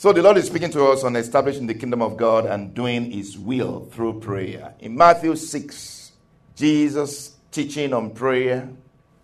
So the Lord is speaking to us on establishing the kingdom of God and doing his will through prayer. In Matthew 6, Jesus teaching on prayer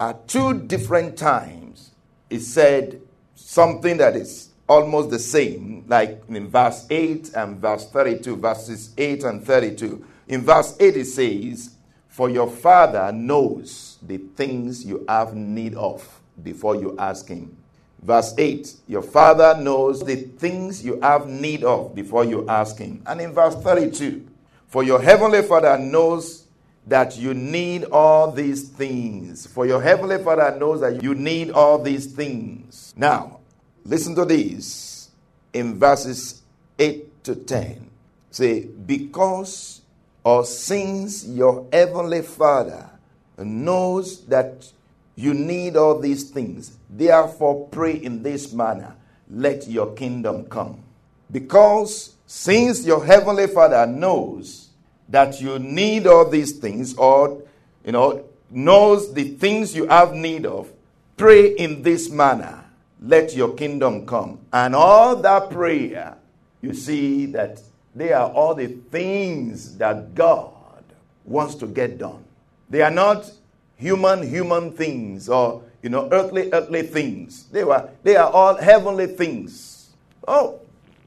at two different times. He said something that is almost the same, like in verse 8 and verse 32, verses 8 and 32. In verse 8, it says, For your Father knows the things you have need of before you ask Him. Verse 8, your Father knows the things you have need of before you ask Him. And in verse 32, for your Heavenly Father knows that you need all these things. For your Heavenly Father knows that you need all these things. Now, listen to these in verses 8 to 10. Say, because or since your Heavenly Father knows that you need all these things. Therefore, pray in this manner let your kingdom come. Because since your heavenly Father knows that you need all these things, or, you know, knows the things you have need of, pray in this manner let your kingdom come. And all that prayer, you see that they are all the things that God wants to get done. They are not human, human things or, you know, earthly, earthly things. They, were, they are all heavenly things. Oh,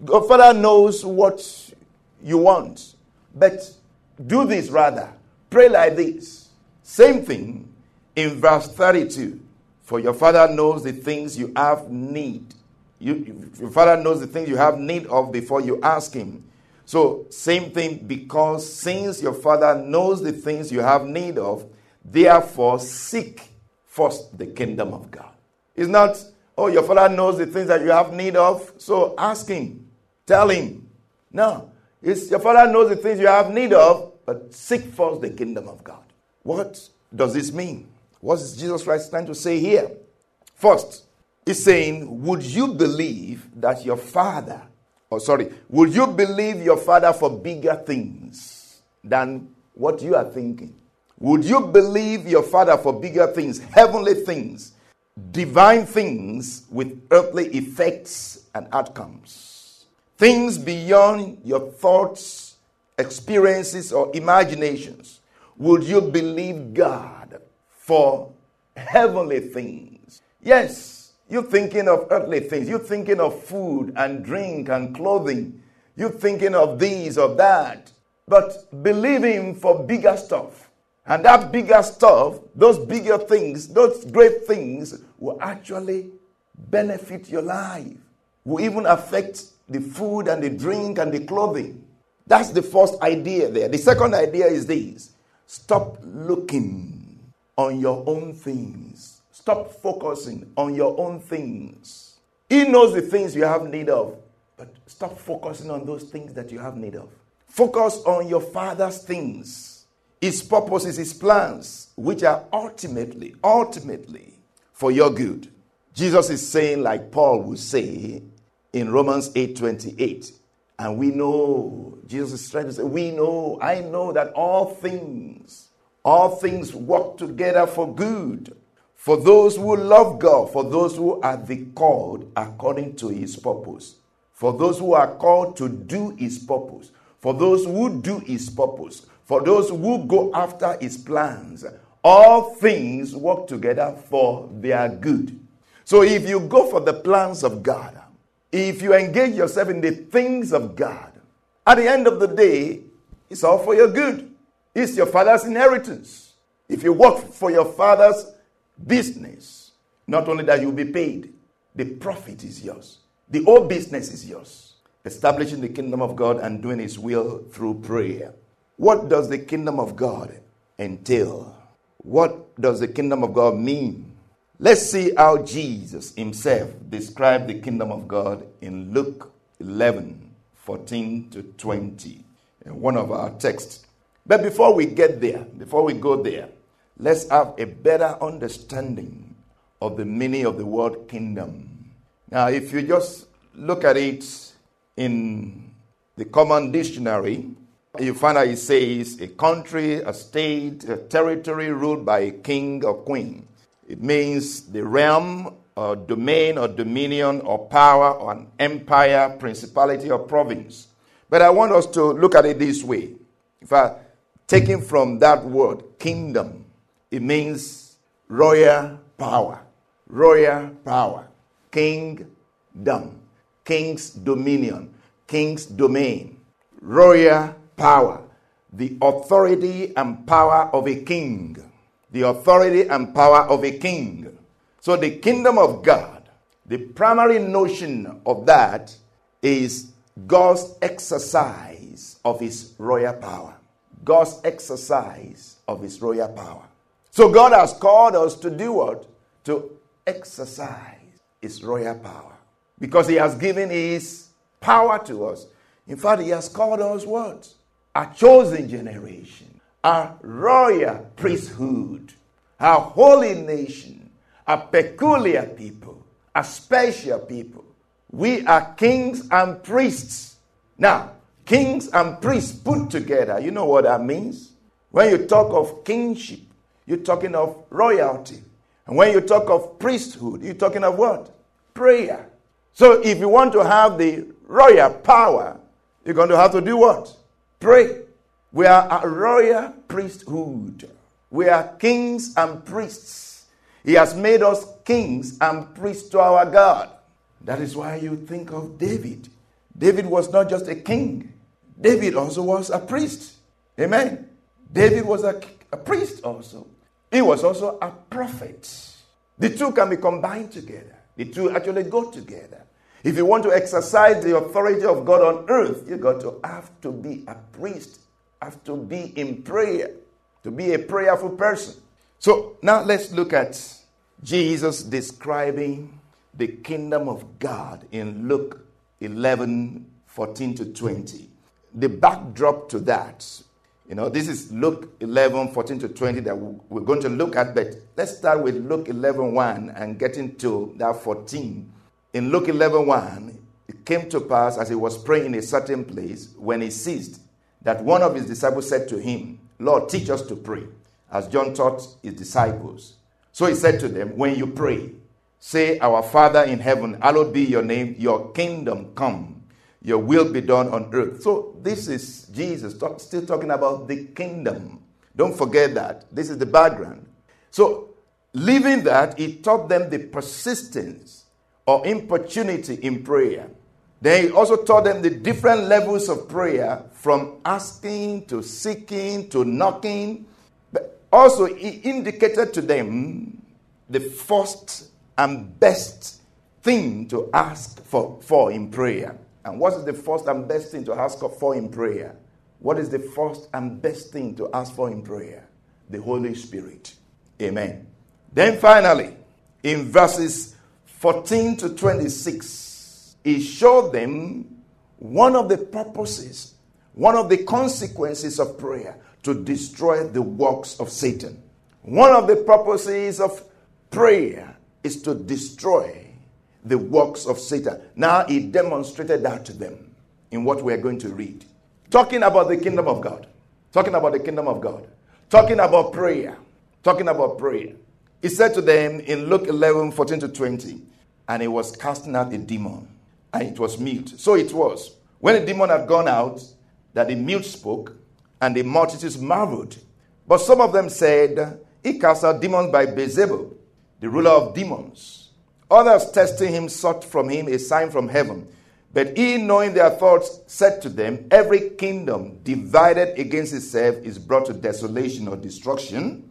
God Father knows what you want. But do this rather. Pray like this. Same thing in verse 32. For your Father knows the things you have need. You, your Father knows the things you have need of before you ask Him. So, same thing, because since your Father knows the things you have need of, Therefore, seek first the kingdom of God. It's not, oh, your father knows the things that you have need of, so ask him, tell him. No, it's your father knows the things you have need of, but seek first the kingdom of God. What does this mean? What is Jesus Christ trying to say here? First, he's saying, Would you believe that your father, or oh, sorry, would you believe your father for bigger things than what you are thinking? Would you believe your Father for bigger things, heavenly things, divine things with earthly effects and outcomes? Things beyond your thoughts, experiences, or imaginations. Would you believe God for heavenly things? Yes, you're thinking of earthly things. You're thinking of food and drink and clothing. You're thinking of these or that. But believe Him for bigger stuff and that bigger stuff, those bigger things, those great things will actually benefit your life, will even affect the food and the drink and the clothing. That's the first idea there. The second idea is this stop looking on your own things, stop focusing on your own things. He knows the things you have need of, but stop focusing on those things that you have need of. Focus on your Father's things his purposes, his plans, which are ultimately, ultimately for your good. Jesus is saying, like Paul would say in Romans 8 28. And we know, Jesus is trying to say, we know, I know that all things, all things work together for good for those who love God, for those who are the called according to his purpose, for those who are called to do his purpose, for those who do his purpose, for those who go after his plans, all things work together for their good. So if you go for the plans of God, if you engage yourself in the things of God, at the end of the day, it's all for your good. It's your father's inheritance. If you work for your father's business, not only that you'll be paid, the profit is yours. The whole business is yours. Establishing the kingdom of God and doing his will through prayer. What does the kingdom of God entail? What does the kingdom of God mean? Let's see how Jesus himself described the kingdom of God in Luke 11, 14 to 20, one of our texts. But before we get there, before we go there, let's have a better understanding of the meaning of the word kingdom. Now, if you just look at it in the common dictionary, you find that it says a country, a state, a territory ruled by a king or queen. It means the realm or domain or dominion or power or an empire, principality or province. But I want us to look at it this way. If I taking from that word kingdom, it means royal power. Royal power. Kingdom. King's dominion. King's domain. Royal power. The authority and power of a king. The authority and power of a king. So the kingdom of God, the primary notion of that is God's exercise of his royal power. God's exercise of his royal power. So God has called us to do what? To exercise his royal power. Because he has given his power to us. In fact, he has called us what? A chosen generation, a royal priesthood, a holy nation, a peculiar people, a special people. We are kings and priests. Now, kings and priests put together, you know what that means? When you talk of kingship, you're talking of royalty. And when you talk of priesthood, you're talking of what? Prayer. So if you want to have the royal power, you're going to have to do what? Pray. We are a royal priesthood. We are kings and priests. He has made us kings and priests to our God. That is why you think of David. David was not just a king, David also was a priest. Amen. David was a, a priest also. He was also a prophet. The two can be combined together, the two actually go together. If you want to exercise the authority of God on earth, you got to have to be a priest, have to be in prayer, to be a prayerful person. So now let's look at Jesus describing the kingdom of God in Luke 11 14 to 20. The backdrop to that, you know, this is Luke 11 14 to 20 that we're going to look at, but let's start with Luke 11 1 and get into that 14. In Luke 11 1, it came to pass as he was praying in a certain place when he ceased that one of his disciples said to him, Lord, teach us to pray, as John taught his disciples. So he said to them, When you pray, Say, Our Father in heaven, hallowed be your name, your kingdom come, your will be done on earth. So, this is Jesus talk, still talking about the kingdom. Don't forget that. This is the background. So, leaving that, he taught them the persistence or importunity in prayer. Then he also taught them the different levels of prayer from asking to seeking to knocking. But also, he indicated to them the first and best thing to ask for, for in prayer. And what is the first and best thing to ask for in prayer? What is the first and best thing to ask for in prayer? The Holy Spirit. Amen. Then finally, in verses 14 to 26, he showed them one of the purposes, one of the consequences of prayer to destroy the works of Satan. One of the purposes of prayer is to destroy the works of Satan. Now he demonstrated that to them in what we are going to read. Talking about the kingdom of God. Talking about the kingdom of God. Talking about prayer. Talking about prayer. He said to them in Luke 11 14 to 20, and he was casting out a demon, and it was mute. So it was. When the demon had gone out, that the mute spoke, and the multitudes marveled. But some of them said, He cast out demons by Beelzebub the ruler of demons. Others testing him sought from him a sign from heaven. But he, knowing their thoughts, said to them, Every kingdom divided against itself is brought to desolation or destruction,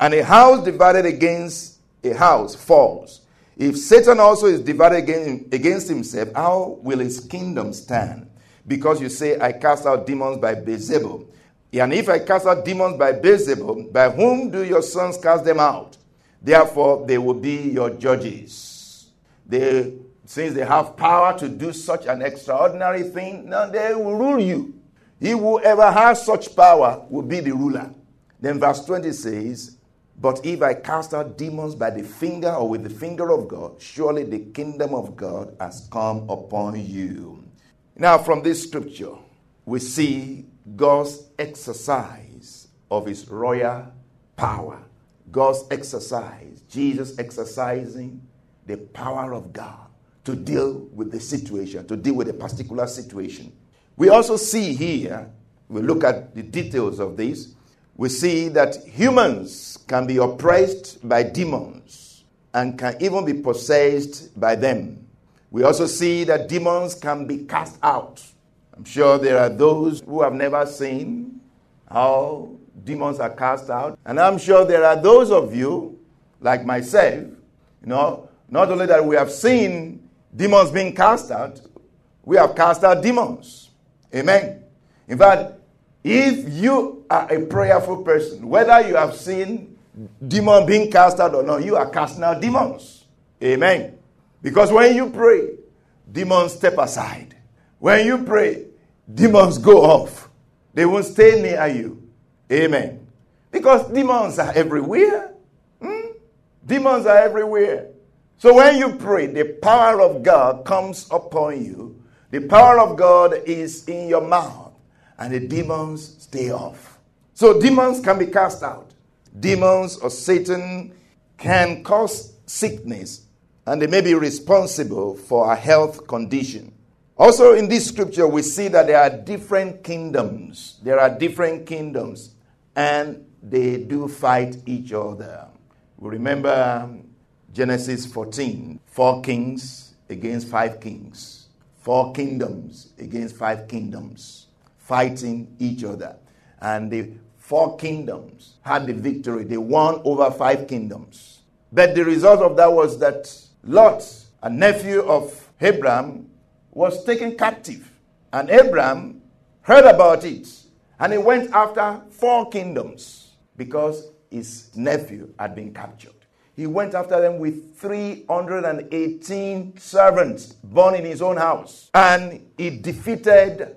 and a house divided against a house falls. If Satan also is divided against himself, how will his kingdom stand? Because you say, I cast out demons by Beelzebub. And if I cast out demons by Beelzebub, by whom do your sons cast them out? Therefore, they will be your judges. They since they have power to do such an extraordinary thing, now they will rule you. He who ever has such power will be the ruler. Then verse 20 says, But if I cast out demons by the finger or with the finger of God, surely the kingdom of God has come upon you. Now, from this scripture, we see God's exercise of his royal power. God's exercise, Jesus exercising the power of God to deal with the situation, to deal with a particular situation. We also see here, we look at the details of this, we see that humans can be oppressed by demons and can even be possessed by them. We also see that demons can be cast out. I'm sure there are those who have never seen how demons are cast out. And I'm sure there are those of you, like myself, you know, not only that we have seen demons being cast out, we have cast out demons. Amen. In fact, if you are a prayerful person, whether you have seen demon being cast out or not, you are casting out demons. Amen. Because when you pray, demons step aside. When you pray, demons go off. They won't stay near you. Amen. Because demons are everywhere. Hmm? Demons are everywhere. So when you pray, the power of God comes upon you. The power of God is in your mouth, and the demons stay off. So demons can be cast out. Demons or Satan can cause sickness, and they may be responsible for a health condition. Also, in this scripture, we see that there are different kingdoms. There are different kingdoms, and they do fight each other. We remember um, Genesis 14 four kings against five kings, four kingdoms against five kingdoms, fighting each other. And the four kingdoms had the victory. They won over five kingdoms. But the result of that was that Lot, a nephew of Abraham, was taken captive. And Abraham heard about it. And he went after four kingdoms because his nephew had been captured. He went after them with 318 servants born in his own house. And he defeated